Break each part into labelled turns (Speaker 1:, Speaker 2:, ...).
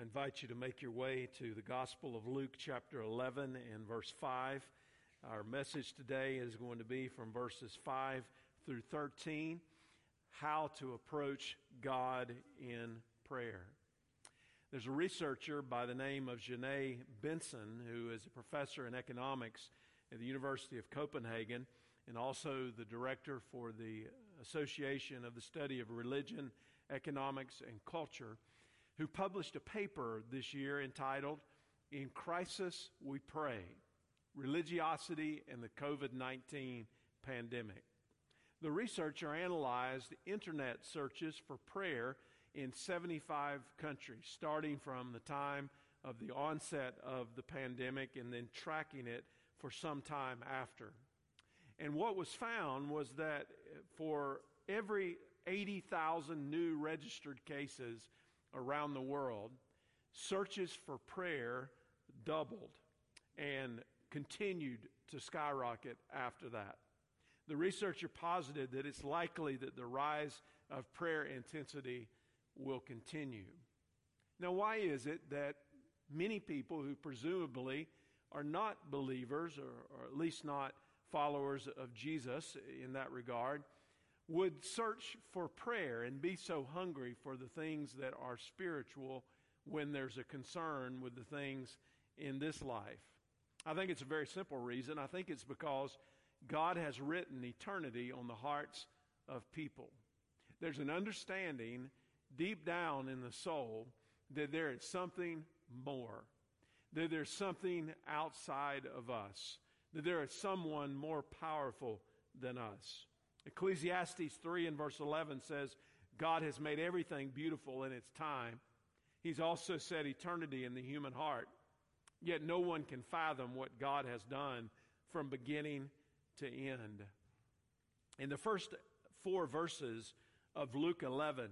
Speaker 1: I invite you to make your way to the Gospel of Luke, chapter 11, and verse 5. Our message today is going to be from verses 5 through 13 how to approach God in prayer. There's a researcher by the name of Janae Benson, who is a professor in economics at the University of Copenhagen and also the director for the Association of the Study of Religion, Economics, and Culture who published a paper this year entitled In Crisis We Pray Religiosity and the COVID 19 Pandemic. The researcher analyzed internet searches for prayer in 75 countries, starting from the time of the onset of the pandemic and then tracking it for some time after. And what was found was that for every 80,000 new registered cases around the world, searches for prayer doubled and continued to skyrocket after that. The researcher posited that it's likely that the rise of prayer intensity will continue. Now, why is it that many people who presumably are not believers, or, or at least not followers of Jesus in that regard, would search for prayer and be so hungry for the things that are spiritual when there's a concern with the things in this life? I think it's a very simple reason. I think it's because God has written eternity on the hearts of people. There's an understanding deep down in the soul that there is something more, that there's something outside of us, that there is someone more powerful than us. Ecclesiastes 3 and verse 11 says, God has made everything beautiful in its time. He's also set eternity in the human heart. Yet no one can fathom what God has done from beginning to end. In the first four verses of Luke 11,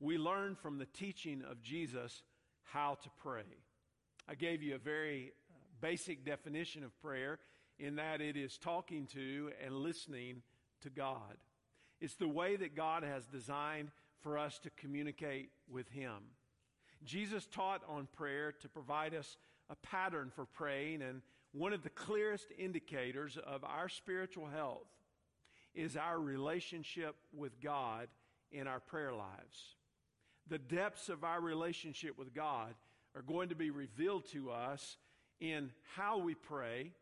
Speaker 1: we learn from the teaching of Jesus how to pray. I gave you a very basic definition of prayer in that it is talking to and listening to God. It's the way that God has designed for us to communicate with Him. Jesus taught on prayer to provide us a pattern for praying, and one of the clearest indicators of our spiritual health is our relationship with God in our prayer lives. The depths of our relationship with God are going to be revealed to us in how we pray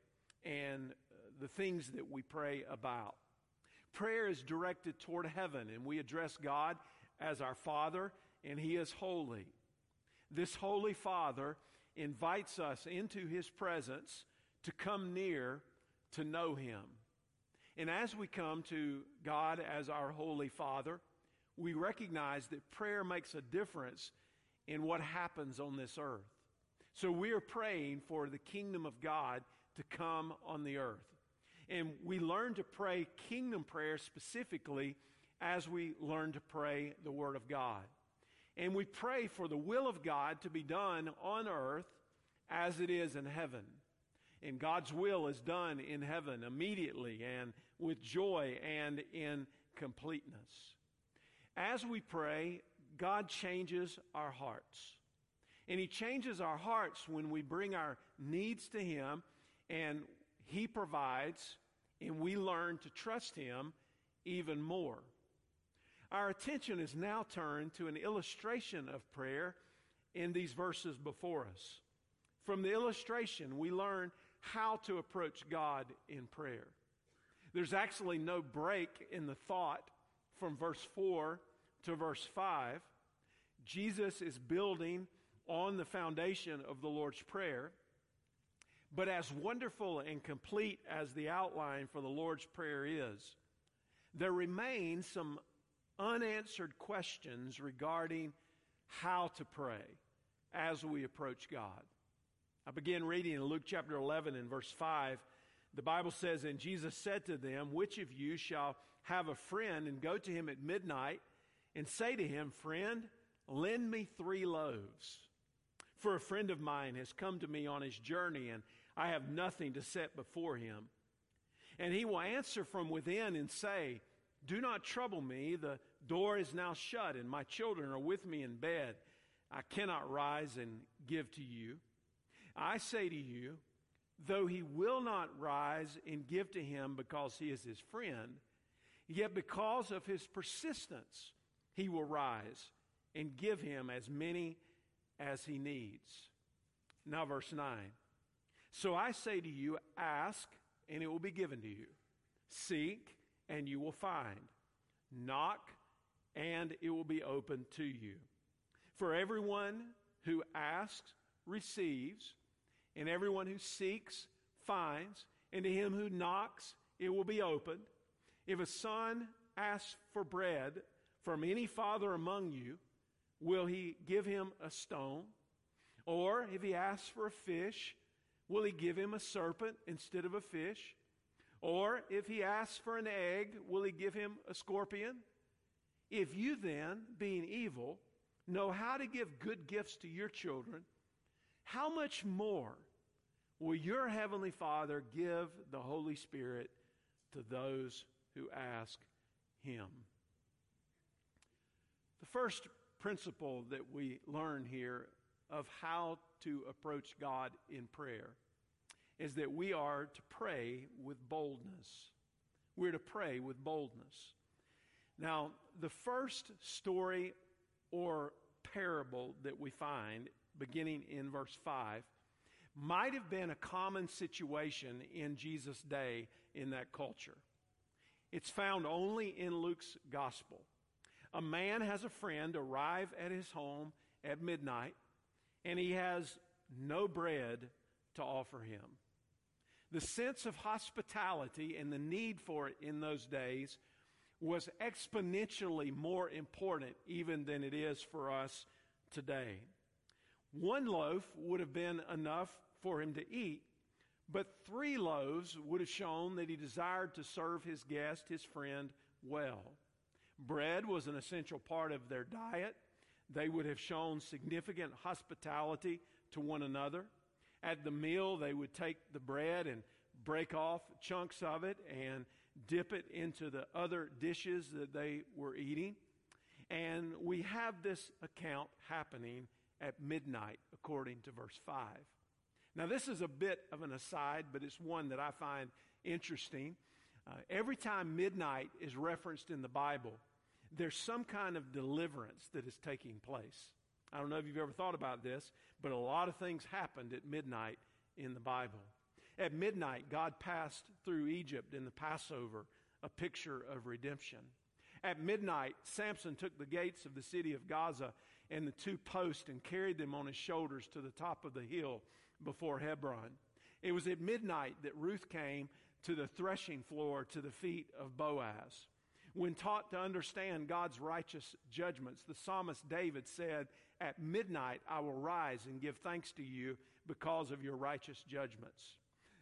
Speaker 1: and the things that we pray about. Prayer is directed toward heaven, and we address God as our Father, and He is holy. This Holy Father invites us into His presence to come near to know Him. And as we come to God as our Holy Father, we recognize that prayer makes a difference in what happens on this earth. So we are praying for the kingdom of God to come on the earth. And we learn to pray kingdom prayer specifically as we learn to pray the Word of God. And we pray for the will of God to be done on earth as it is in heaven. And God's will is done in heaven immediately and with joy and in completeness. As we pray, God changes our hearts. And He changes our hearts when we bring our needs to Him and He provides and we learn to trust Him even more. Our attention is now turned to an illustration of prayer in these verses before us. From the illustration, we learn how to approach God in prayer. There's actually no break in the thought from verse 4 to verse 5. Jesus is building on the foundation of the Lord's Prayer. But as wonderful and complete as the outline for the Lord's Prayer is, there remain some unanswered questions regarding how to pray as we approach God. I begin reading in Luke chapter 11 and verse 5. The Bible says, And Jesus said to them, Which of you shall have a friend and go to him at midnight and say to him, Friend, lend me three loaves? For a friend of mine has come to me on his journey, and I have nothing to set before him. And he will answer from within and say, Do not trouble me. The door is now shut, and my children are with me in bed. I cannot rise and give to you. I say to you, though he will not rise and give to him because he is his friend, yet because of his persistence, he will rise and give him as many as he needs. Now, verse 9. So I say to you, ask, and it will be given to you. Seek, and you will find. Knock, and it will be opened to you. For everyone who asks receives, and everyone who seeks finds, and to him who knocks it will be opened. If a son asks for bread from any father among you, will he give him a stone? Or if he asks for a fish, will he give him a serpent instead of a fish? Or if he asks for an egg, will he give him a scorpion? If you then, being evil, know how to give good gifts to your children, how much more will your heavenly Father give the Holy Spirit to those who ask him? The first principle that we learn here of how to approach God in prayer is that we are to pray with boldness. We're to pray with boldness. Now, the first story or parable that we find, beginning in verse 5, might have been a common situation in Jesus' day in that culture. It's found only in Luke's gospel. A man has a friend arrive at his home at midnight, and he has no bread to offer him. The sense of hospitality and the need for it in those days was exponentially more important even than it is for us today. One loaf would have been enough for him to eat, but three loaves would have shown that he desired to serve his guest, his friend, well. Bread was an essential part of their diet. They would have shown significant hospitality to one another. At the meal, they would take the bread and break off chunks of it and dip it into the other dishes that they were eating. And we have this account happening at midnight, according to verse 5. Now, this is a bit of an aside, but it's one that I find interesting. Uh, every time midnight is referenced in the Bible, there's some kind of deliverance that is taking place. I don't know if you've ever thought about this, but a lot of things happened at midnight in the Bible. At midnight, God passed through Egypt in the Passover, a picture of redemption. At midnight, Samson took the gates of the city of Gaza and the two posts and carried them on his shoulders to the top of the hill before Hebron. It was at midnight that Ruth came to the threshing floor to the feet of Boaz. When taught to understand God's righteous judgments, the psalmist David said, At midnight I will rise and give thanks to you because of your righteous judgments.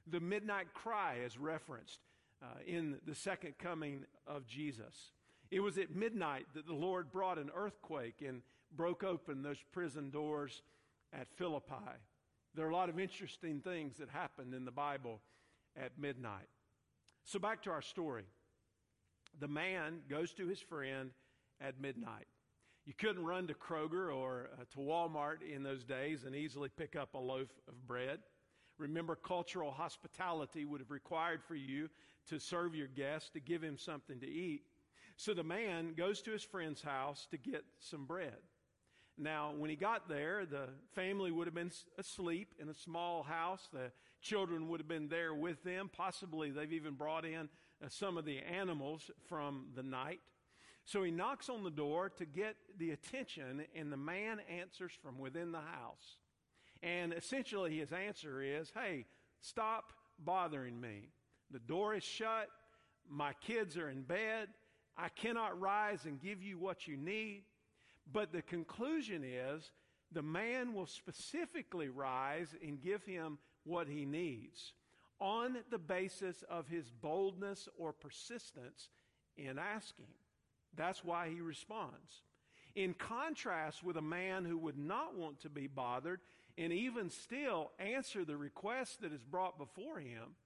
Speaker 1: The midnight cry is referenced uh, in the second coming of Jesus. It was at midnight that the Lord brought an earthquake and broke open those prison doors at Philippi. There are a lot of interesting things that happened in the Bible at midnight. So, back to our story. The man goes to his friend at midnight. You couldn't run to Kroger or uh, to Walmart in those days and easily pick up a loaf of bread. Remember, cultural hospitality would have required for you to serve your guest, to give him something to eat. So the man goes to his friend's house to get some bread. Now, when he got there, the family would have been asleep in a small house. The children would have been there with them. Possibly they've even brought in Uh, some of the animals from the night. So he knocks on the door to get the attention, and the man answers from within the house. And essentially, his answer is Hey, stop bothering me. The door is shut. My kids are in bed. I cannot rise and give you what you need. But the conclusion is the man will specifically rise and give him what he needs on the basis of his boldness or persistence in asking. That's why he responds. In contrast with a man who would not want to be bothered and even still answer the request that is brought before him,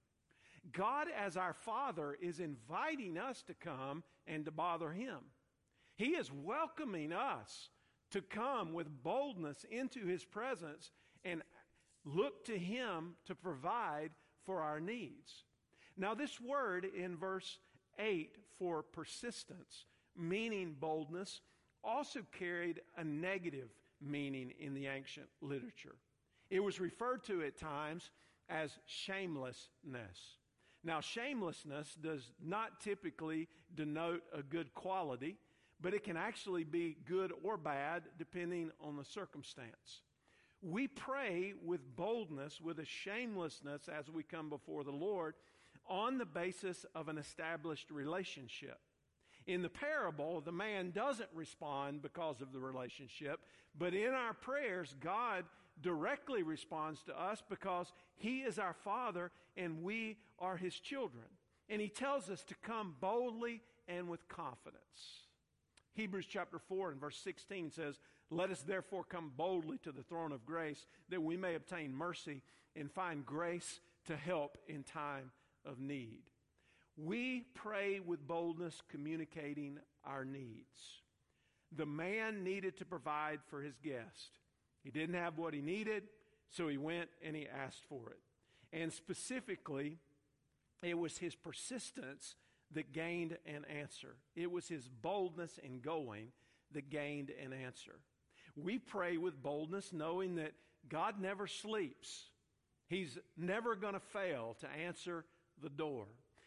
Speaker 1: God, as our Father, is inviting us to come and to bother him. He is welcoming us to come with boldness into his presence and look to him to provide for our needs. Now, this word in verse 8 for persistence, meaning boldness, also carried a negative meaning in the ancient literature. It was referred to at times as shamelessness. Now, shamelessness does not typically denote a good quality, but it can actually be good or bad depending on the circumstance. We pray with boldness, with a shamelessness as we come before the Lord on the basis of an established relationship. In the parable, the man doesn't respond because of the relationship, but in our prayers, God directly responds to us because He is our Father and we are His children. And He tells us to come boldly and with confidence. Hebrews chapter 4 and verse 16 says, Let us therefore come boldly to the throne of grace that we may obtain mercy and find grace to help in time of need. We pray with boldness, communicating our needs. The man needed to provide for his guest. He didn't have what he needed, so he went and he asked for it. And specifically, it was his persistence that gained an answer. It was his boldness in going that gained an answer. We pray with boldness knowing that God never sleeps. He's never going to fail to answer the door.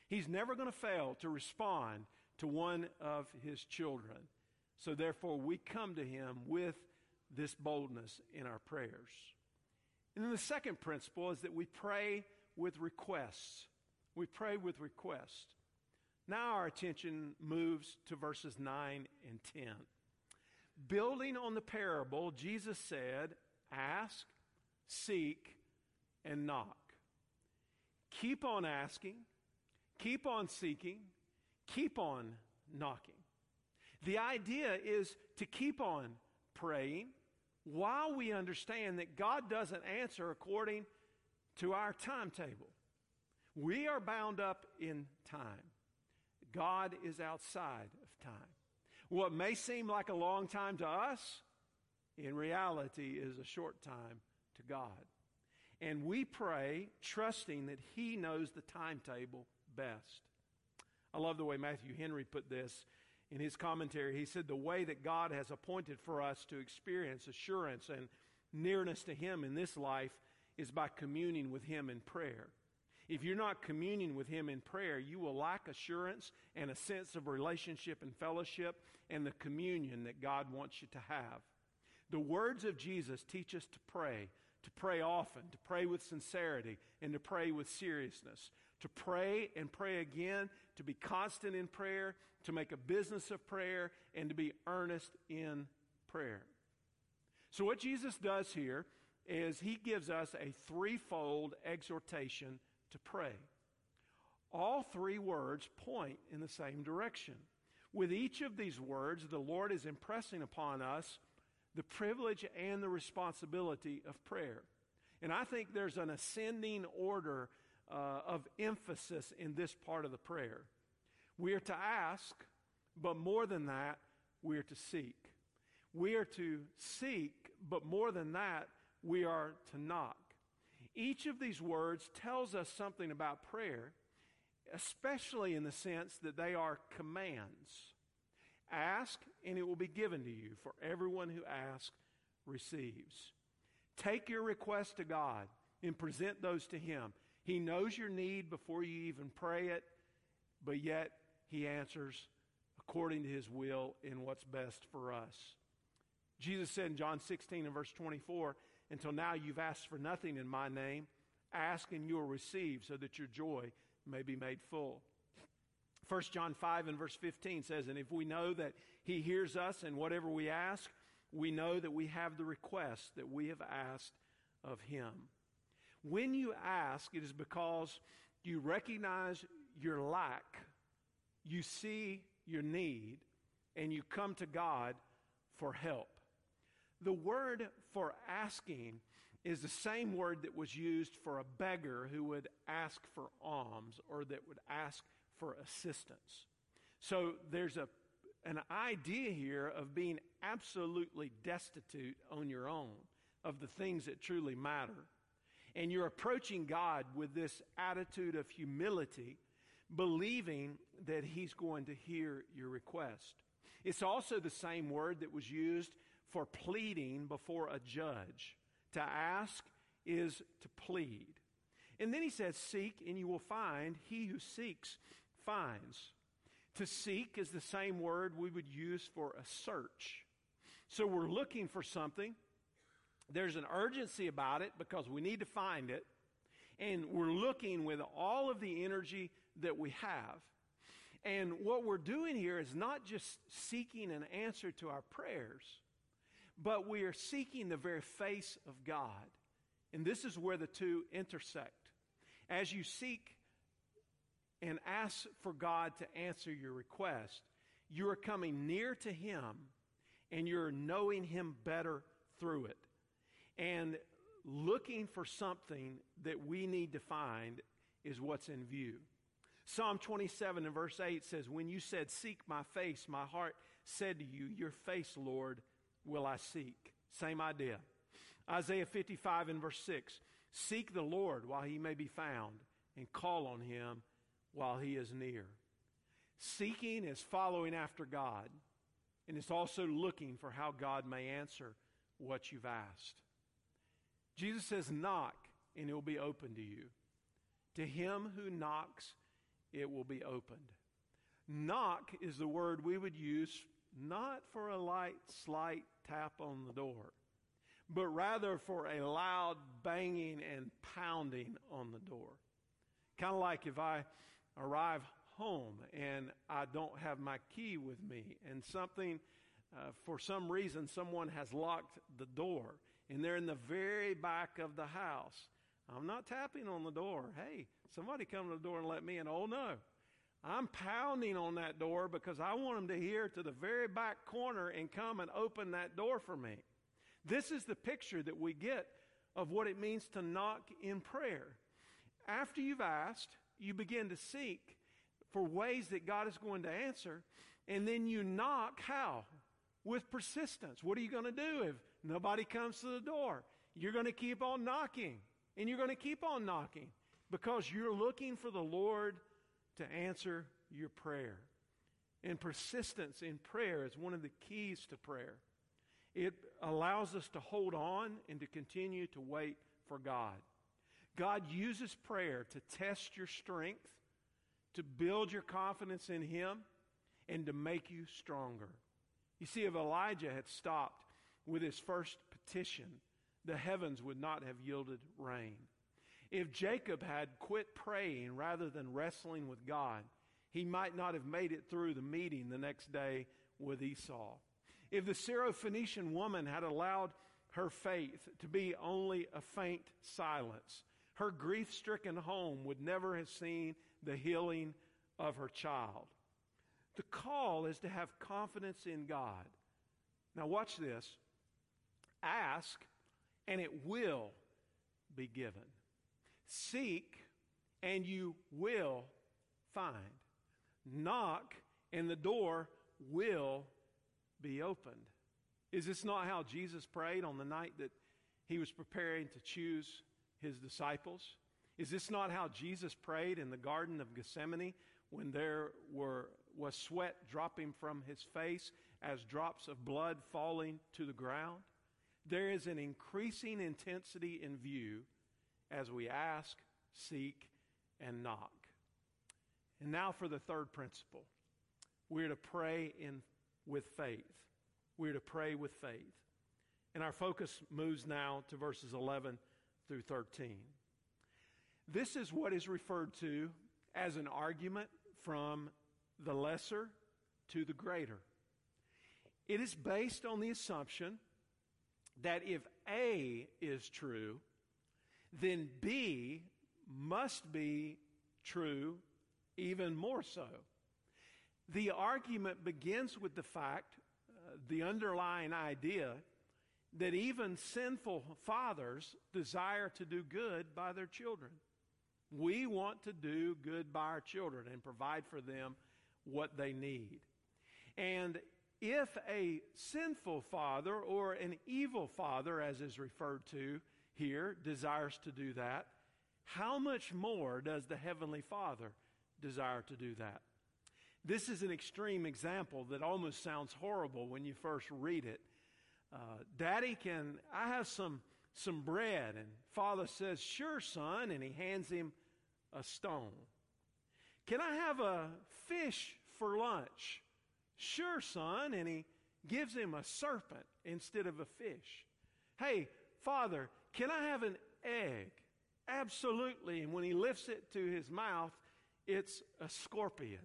Speaker 1: He's never going to fail to respond to one of his children. So therefore, we come to him with this boldness in our prayers. And then the second principle is that we pray with requests. We pray with requests. Now our attention moves to verses 9 and 10. Building on the parable, Jesus said, Ask, seek, and knock. Keep on asking, keep on seeking, keep on knocking. The idea is to keep on praying while we understand that God doesn't answer according to our timetable. We are bound up in time. God is outside of time. What may seem like a long time to us, in reality, is a short time to God. And we pray trusting that He knows the timetable best. I love the way Matthew Henry put this in his commentary. He said, The way that God has appointed for us to experience assurance and nearness to Him in this life is by communing with Him in prayer. If you're not communing with Him in prayer, you will lack assurance and a sense of relationship and fellowship and the communion that God wants you to have. The words of Jesus teach us to pray, to pray often, to pray with sincerity, and to pray with seriousness. To pray and pray again, to be constant in prayer, to make a business of prayer, and to be earnest in prayer. So, what Jesus does here is he gives us a threefold exhortation to pray. All three words point in the same direction. With each of these words, the Lord is impressing upon us the privilege and the responsibility of prayer. And I think there's an ascending order uh, of emphasis in this part of the prayer. We are to ask, but more than that, we are to seek. We are to seek, but more than that, we are to knock. Each of these words tells us something about prayer, especially in the sense that they are commands. Ask, and it will be given to you, for everyone who asks receives. Take your request to God and present those to Him. He knows your need before you even pray it, but yet He answers according to His will in what's best for us. Jesus said in John 16 and verse 24, until now, you've asked for nothing in my name. Ask and you will receive so that your joy may be made full. 1 John 5 and verse 15 says, And if we know that he hears us and whatever we ask, we know that we have the request that we have asked of him. When you ask, it is because you recognize your lack, you see your need, and you come to God for help. The word for asking is the same word that was used for a beggar who would ask for alms or that would ask for assistance. So there's a, an idea here of being absolutely destitute on your own of the things that truly matter. And you're approaching God with this attitude of humility, believing that He's going to hear your request. It's also the same word that was used for pleading before a judge. To ask is to plead. And then he says, Seek and you will find. He who seeks finds. To seek is the same word we would use for a search. So we're looking for something. There's an urgency about it because we need to find it. And we're looking with all of the energy that we have. And what we're doing here is not just seeking an answer to our prayers, but we are seeking the very face of God. And this is where the two intersect. As you seek and ask for God to answer your request, you are coming near to Him and you're knowing Him better through it. And looking for something that we need to find is what's in view. Psalm 27 and verse 8 says, When you said, Seek my face, my heart said to you, Your face, Lord, will I seek. Same idea. Isaiah 55 and verse 6 Seek the Lord while he may be found, and call on him while he is near. Seeking is following after God, and it's also looking for how God may answer what you've asked. Jesus says, Knock, and it will be open to you. To him who knocks, it will be opened. Knock is the word we would use not for a light, slight tap on the door, but rather for a loud banging and pounding on the door. Kind of like if I arrive home and I don't have my key with me and something, uh, for some reason, someone has locked the door and they're in the very back of the house. I'm not tapping on the door. Hey, somebody come to the door and let me in. Oh no. I'm pounding on that door because I want them to hear to the very back corner and come and open that door for me. This is the picture that we get of what it means to knock in prayer. After you've asked, you begin to seek for ways that God is going to answer, and then you knock how? With persistence. What are you going to do if nobody comes to the door? You're going to keep on knocking, and you're going to keep on knocking because you're looking for the Lord to answer your prayer. And persistence in prayer is one of the keys to prayer. It allows us to hold on and to continue to wait for God. God uses prayer to test your strength, to build your confidence in Him, and to make you stronger. You see, if Elijah had stopped with his first petition, the heavens would not have yielded rain. If Jacob had quit praying rather than wrestling with God, he might not have made it through the meeting the next day with Esau. If the Syrophoenician woman had allowed her faith to be only a faint silence, her grief stricken home would never have seen the healing of her child. The call is to have confidence in God. Now, watch this. Ask, and it will be given. Seek, and you will find. Knock, and the door will be opened. Is this not how Jesus prayed on the night that he was preparing to choose his disciples? Is this not how Jesus prayed in the Garden of Gethsemane when there were, was sweat dropping from his face as drops of blood falling to the ground? There is an increasing intensity in view as we ask, seek, and knock. And now for the third principle. We're to pray in, with faith. We're to pray with faith. And our focus moves now to verses 11 through 13. This is what is referred to as an argument from the lesser to the greater. It is based on the assumption that if A is true, then B must be true even more so. The argument begins with the fact, uh, the underlying idea, that even sinful fathers desire to do good by their children. We want to do good by our children and provide for them what they need. And if a sinful father or an evil father, as is referred to here, desires to do that, how much more does the Heavenly Father desire to do that? This is an extreme example that almost sounds horrible when you first read it. Uh, Daddy, can I have some, some bread? And father says, Sure, son. And he hands him a stone. Can I have a fish for lunch? Sure, son. And he gives him a serpent instead of a fish. Hey, father, can I have an egg? Absolutely. And when he lifts it to his mouth, it's a scorpion.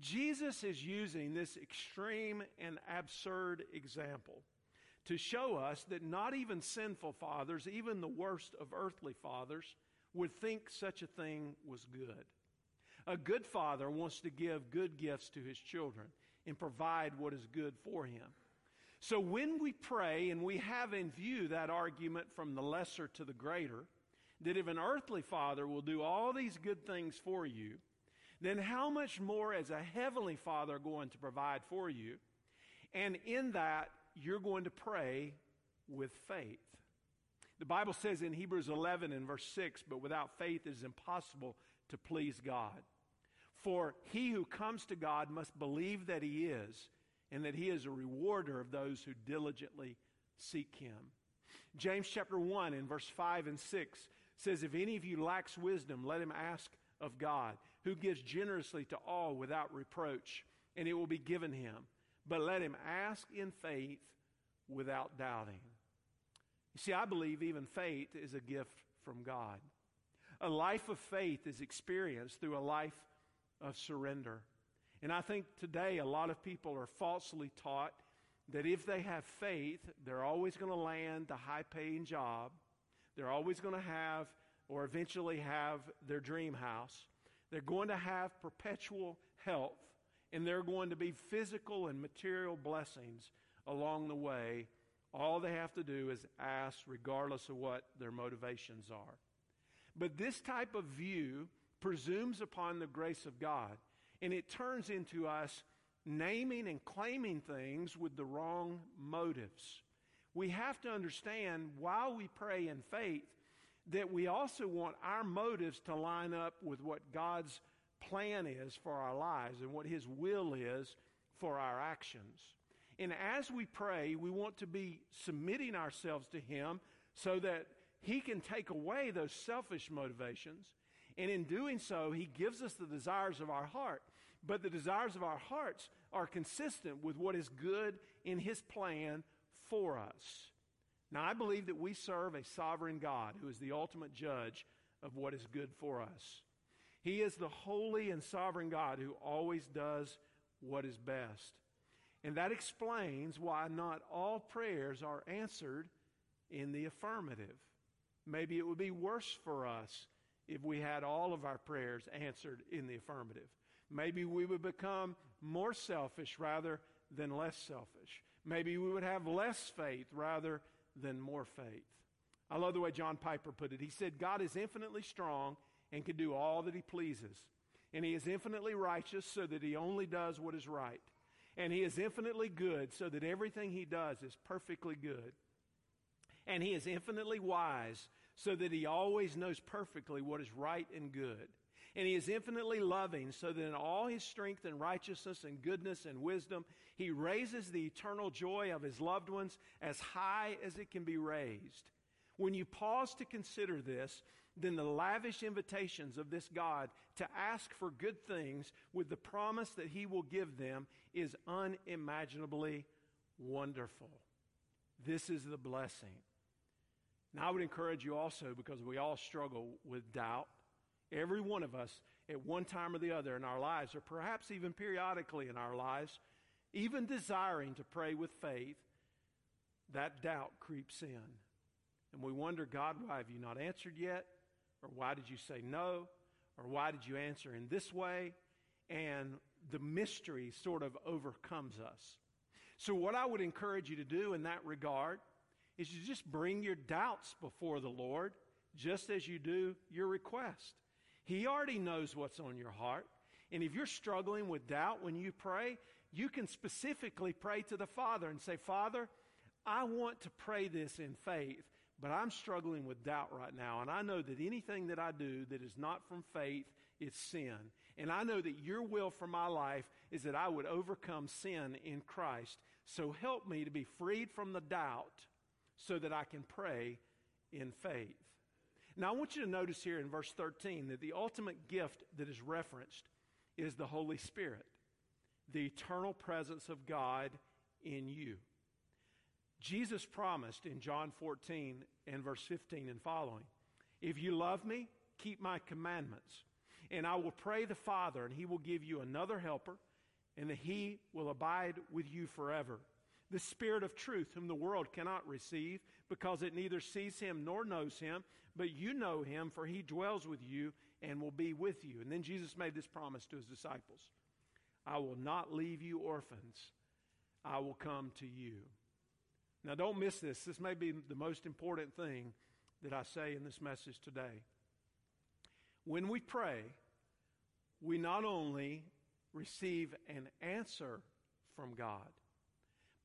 Speaker 1: Jesus is using this extreme and absurd example to show us that not even sinful fathers, even the worst of earthly fathers, would think such a thing was good. A good father wants to give good gifts to his children and provide what is good for him. So when we pray and we have in view that argument from the lesser to the greater, that if an earthly father will do all these good things for you, then how much more is a heavenly father going to provide for you? And in that, you're going to pray with faith. The Bible says in Hebrews 11 and verse 6, but without faith it is impossible to please God. For he who comes to God must believe that he is, and that he is a rewarder of those who diligently seek him. James chapter 1 in verse 5 and 6 says, If any of you lacks wisdom, let him ask of God, who gives generously to all without reproach, and it will be given him. But let him ask in faith without doubting. You see, I believe even faith is a gift from God. A life of faith is experienced through a life of surrender. And I think today a lot of people are falsely taught that if they have faith, they're always going to land the high paying job. They're always going to have or eventually have their dream house. They're going to have perpetual health, and they're going to be physical and material blessings along the way. All they have to do is ask, regardless of what their motivations are. But this type of view presumes upon the grace of God, and it turns into us naming and claiming things with the wrong motives. We have to understand while we pray in faith that we also want our motives to line up with what God's plan is for our lives and what His will is for our actions. And as we pray, we want to be submitting ourselves to Him so that He can take away those selfish motivations. And in doing so, He gives us the desires of our heart. But the desires of our hearts are consistent with what is good in His plan for us. Now, I believe that we serve a sovereign God who is the ultimate judge of what is good for us. He is the holy and sovereign God who always does what is best. And that explains why not all prayers are answered in the affirmative. Maybe it would be worse for us if we had all of our prayers answered in the affirmative. Maybe we would become more selfish rather than less selfish. Maybe we would have less faith rather than more faith. I love the way John Piper put it. He said, God is infinitely strong and can do all that he pleases. And he is infinitely righteous so that he only does what is right. And he is infinitely good so that everything he does is perfectly good. And he is infinitely wise so that he always knows perfectly what is right and good. And he is infinitely loving so that in all his strength and righteousness and goodness and wisdom, he raises the eternal joy of his loved ones as high as it can be raised. When you pause to consider this, then the lavish invitations of this God to ask for good things with the promise that he will give them is unimaginably wonderful. This is the blessing. Now, I would encourage you also, because we all struggle with doubt, Every one of us, at one time or the other in our lives, or perhaps even periodically in our lives, even desiring to pray with faith, that doubt creeps in. And we wonder, God, why have you not answered yet? Or why did you say no? Or why did you answer in this way? And the mystery sort of overcomes us. So, what I would encourage you to do in that regard is to just bring your doubts before the Lord, just as you do your request. He already knows what's on your heart. And if you're struggling with doubt when you pray, you can specifically pray to the Father and say, Father, I want to pray this in faith, but I'm struggling with doubt right now. And I know that anything that I do that is not from faith is sin. And I know that your will for my life is that I would overcome sin in Christ. So help me to be freed from the doubt so that I can pray in faith. Now, I want you to notice here in verse 13 that the ultimate gift that is referenced is the Holy Spirit, the eternal presence of God in you. Jesus promised in John 14 and verse 15 and following, If you love me, keep my commandments, and I will pray the Father, and he will give you another helper, and that he will abide with you forever the Spirit of truth, whom the world cannot receive, because it neither sees him nor knows him, but you know him, for he dwells with you and will be with you. And then Jesus made this promise to his disciples I will not leave you orphans, I will come to you. Now, don't miss this. This may be the most important thing that I say in this message today. When we pray, we not only receive an answer from God,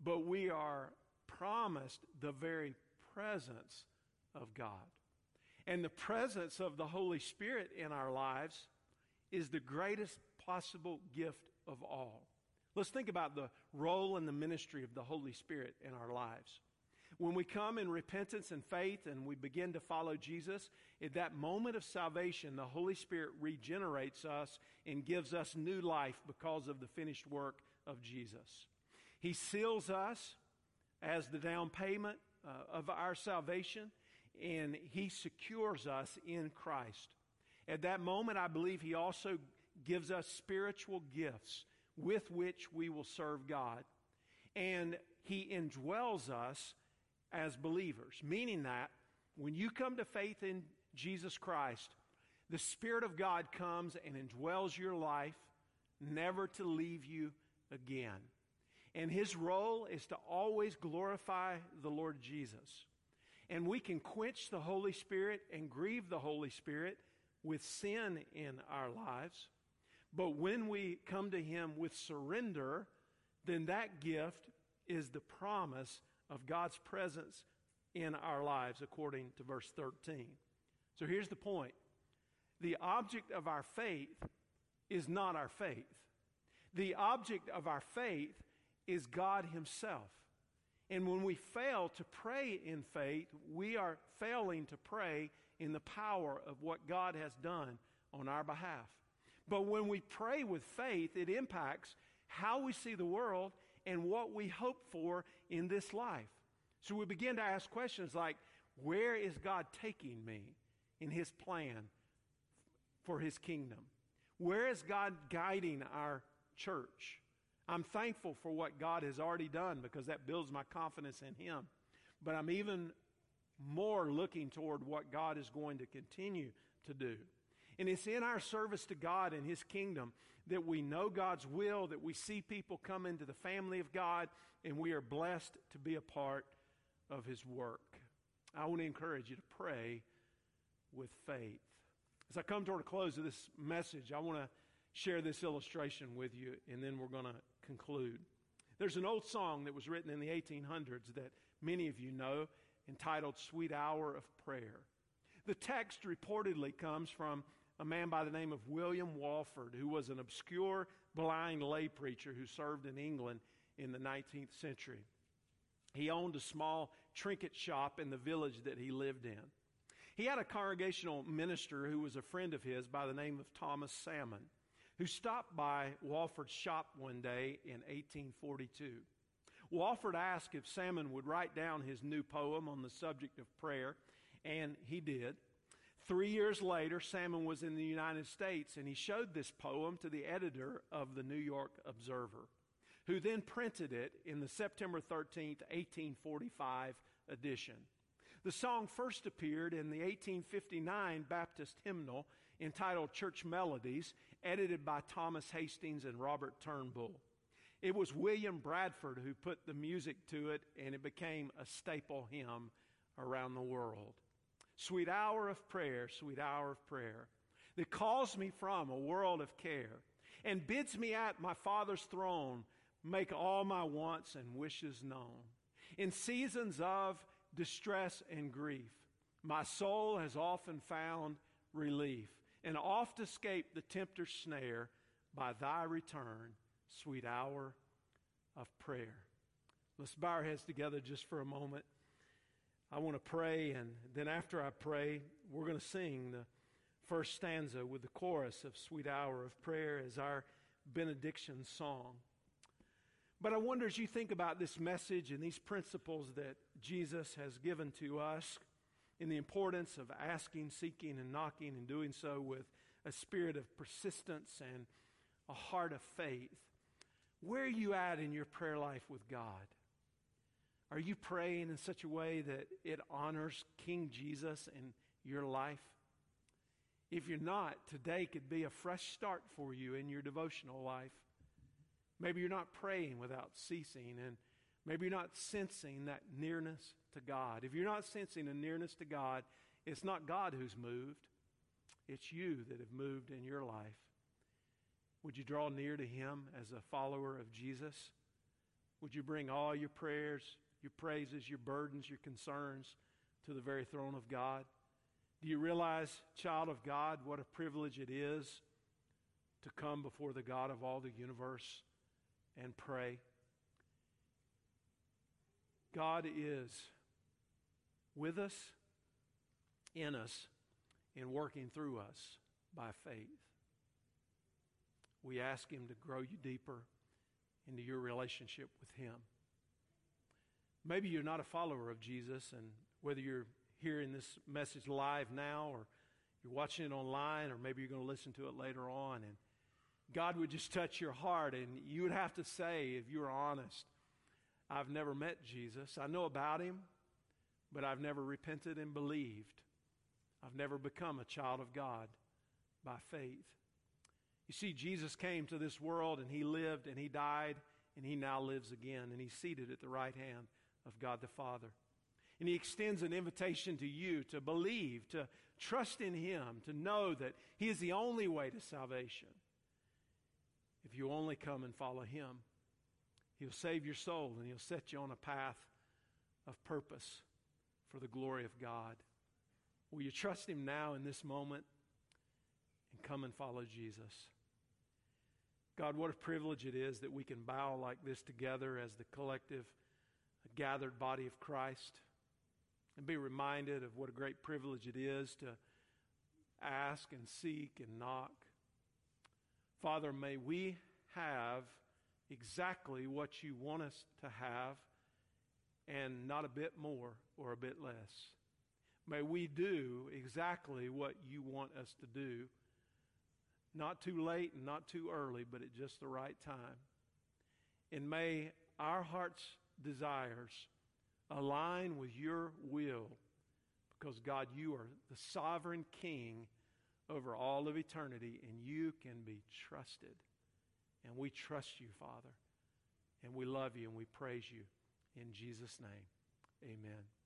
Speaker 1: but we are promised the very presence of God. And the presence of the Holy Spirit in our lives is the greatest possible gift of all. Let's think about the role and the ministry of the Holy Spirit in our lives. When we come in repentance and faith and we begin to follow Jesus, at that moment of salvation, the Holy Spirit regenerates us and gives us new life because of the finished work of Jesus. He seals us as the down payment uh, of our salvation, and He secures us in Christ. At that moment, I believe He also gives us spiritual gifts with which we will serve God. And He indwells us as believers, meaning that when you come to faith in Jesus Christ, the Spirit of God comes and indwells your life, never to leave you again. And his role is to always glorify the Lord Jesus. And we can quench the Holy Spirit and grieve the Holy Spirit with sin in our lives. But when we come to him with surrender, then that gift is the promise of God's presence in our lives, according to verse 13. So here's the point the object of our faith is not our faith. The object of our faith is God Himself. And when we fail to pray in faith, we are failing to pray in the power of what God has done on our behalf. But when we pray with faith, it impacts how we see the world and what we hope for in this life. So we begin to ask questions like, where is God taking me in His plan for His kingdom? Where is God guiding our church? I'm thankful for what God has already done because that builds my confidence in Him. But I'm even more looking toward what God is going to continue to do. And it's in our service to God and His kingdom that we know God's will, that we see people come into the family of God, and we are blessed to be a part of His work. I want to encourage you to pray with faith. As I come toward a close of this message, I want to share this illustration with you, and then we're going to conclude. There's an old song that was written in the 1800s that many of you know entitled Sweet Hour of Prayer. The text reportedly comes from a man by the name of William Walford, who was an obscure blind lay preacher who served in England in the 19th century. He owned a small trinket shop in the village that he lived in. He had a congregational minister who was a friend of his by the name of Thomas Salmon who stopped by Walford's shop one day in 1842. Walford asked if Salmon would write down his new poem on the subject of prayer, and he did. Three years later, Salmon was in the United States, and he showed this poem to the editor of the New York Observer, who then printed it in the September 13th, 1845 edition. The song first appeared in the 1859 Baptist hymnal entitled Church Melodies, edited by Thomas Hastings and Robert Turnbull. It was William Bradford who put the music to it, and it became a staple hymn around the world. Sweet hour of prayer, sweet hour of prayer, that calls me from a world of care and bids me at my Father's throne make all my wants and wishes known. In seasons of distress and grief, my soul has often found relief and oft escape the tempter's snare by thy return, sweet hour of prayer. Let's bow our heads together just for a moment. I want to pray, and then after I pray, we're going to sing the first stanza with the chorus of Sweet Hour of Prayer as our benediction song. But I wonder as you think about this message and these principles that Jesus has given to us in the importance of asking, seeking, and knocking, and doing so with a spirit of persistence and a heart of faith, where are you at in your prayer life with God? Are you praying in such a way that it honors King Jesus in your life? If you're not, today could be a fresh start for you in your devotional life. Maybe you're not praying without ceasing, and maybe you're not sensing that nearness to God. If you're not sensing a nearness to God, it's not God who's moved, it's you that have moved in your life. Would you draw near to Him as a follower of Jesus? Would you bring all your prayers, your praises, your burdens, your concerns to the very throne of God? Do you realize, child of God, what a privilege it is to come before the God of all the universe and pray? God is with us, in us, and working through us by faith. We ask Him to grow you deeper into your relationship with Him. Maybe you're not a follower of Jesus, and whether you're hearing this message live now or you're watching it online, or maybe you're going to listen to it later on, and God would just touch your heart, and you would have to say, if you were honest, I've never met Jesus. I know about him, but I've never repented and believed. I've never become a child of God by faith. You see, Jesus came to this world and he lived and he died and he now lives again and he's seated at the right hand of God the Father. And he extends an invitation to you to believe, to trust in him, to know that he is the only way to salvation. If you only come and follow him, he'll save your soul and he'll set you on a path of purpose for the glory of God. Will you trust him now in this moment and come and follow Jesus? God, what a privilege it is that we can bow like this together as the collective, gathered body of Christ and be reminded of what a great privilege it is to ask and seek and knock. Father, may we have exactly what you want us to have and not a bit more or a bit less. May we do exactly what you want us to do, not too late and not too early, but at just the right time. And may our heart's desires align with your will because, God, you are the sovereign king over all of eternity, and you can be trusted. And we trust you, Father. And we love you and we praise you. In Jesus' name, amen.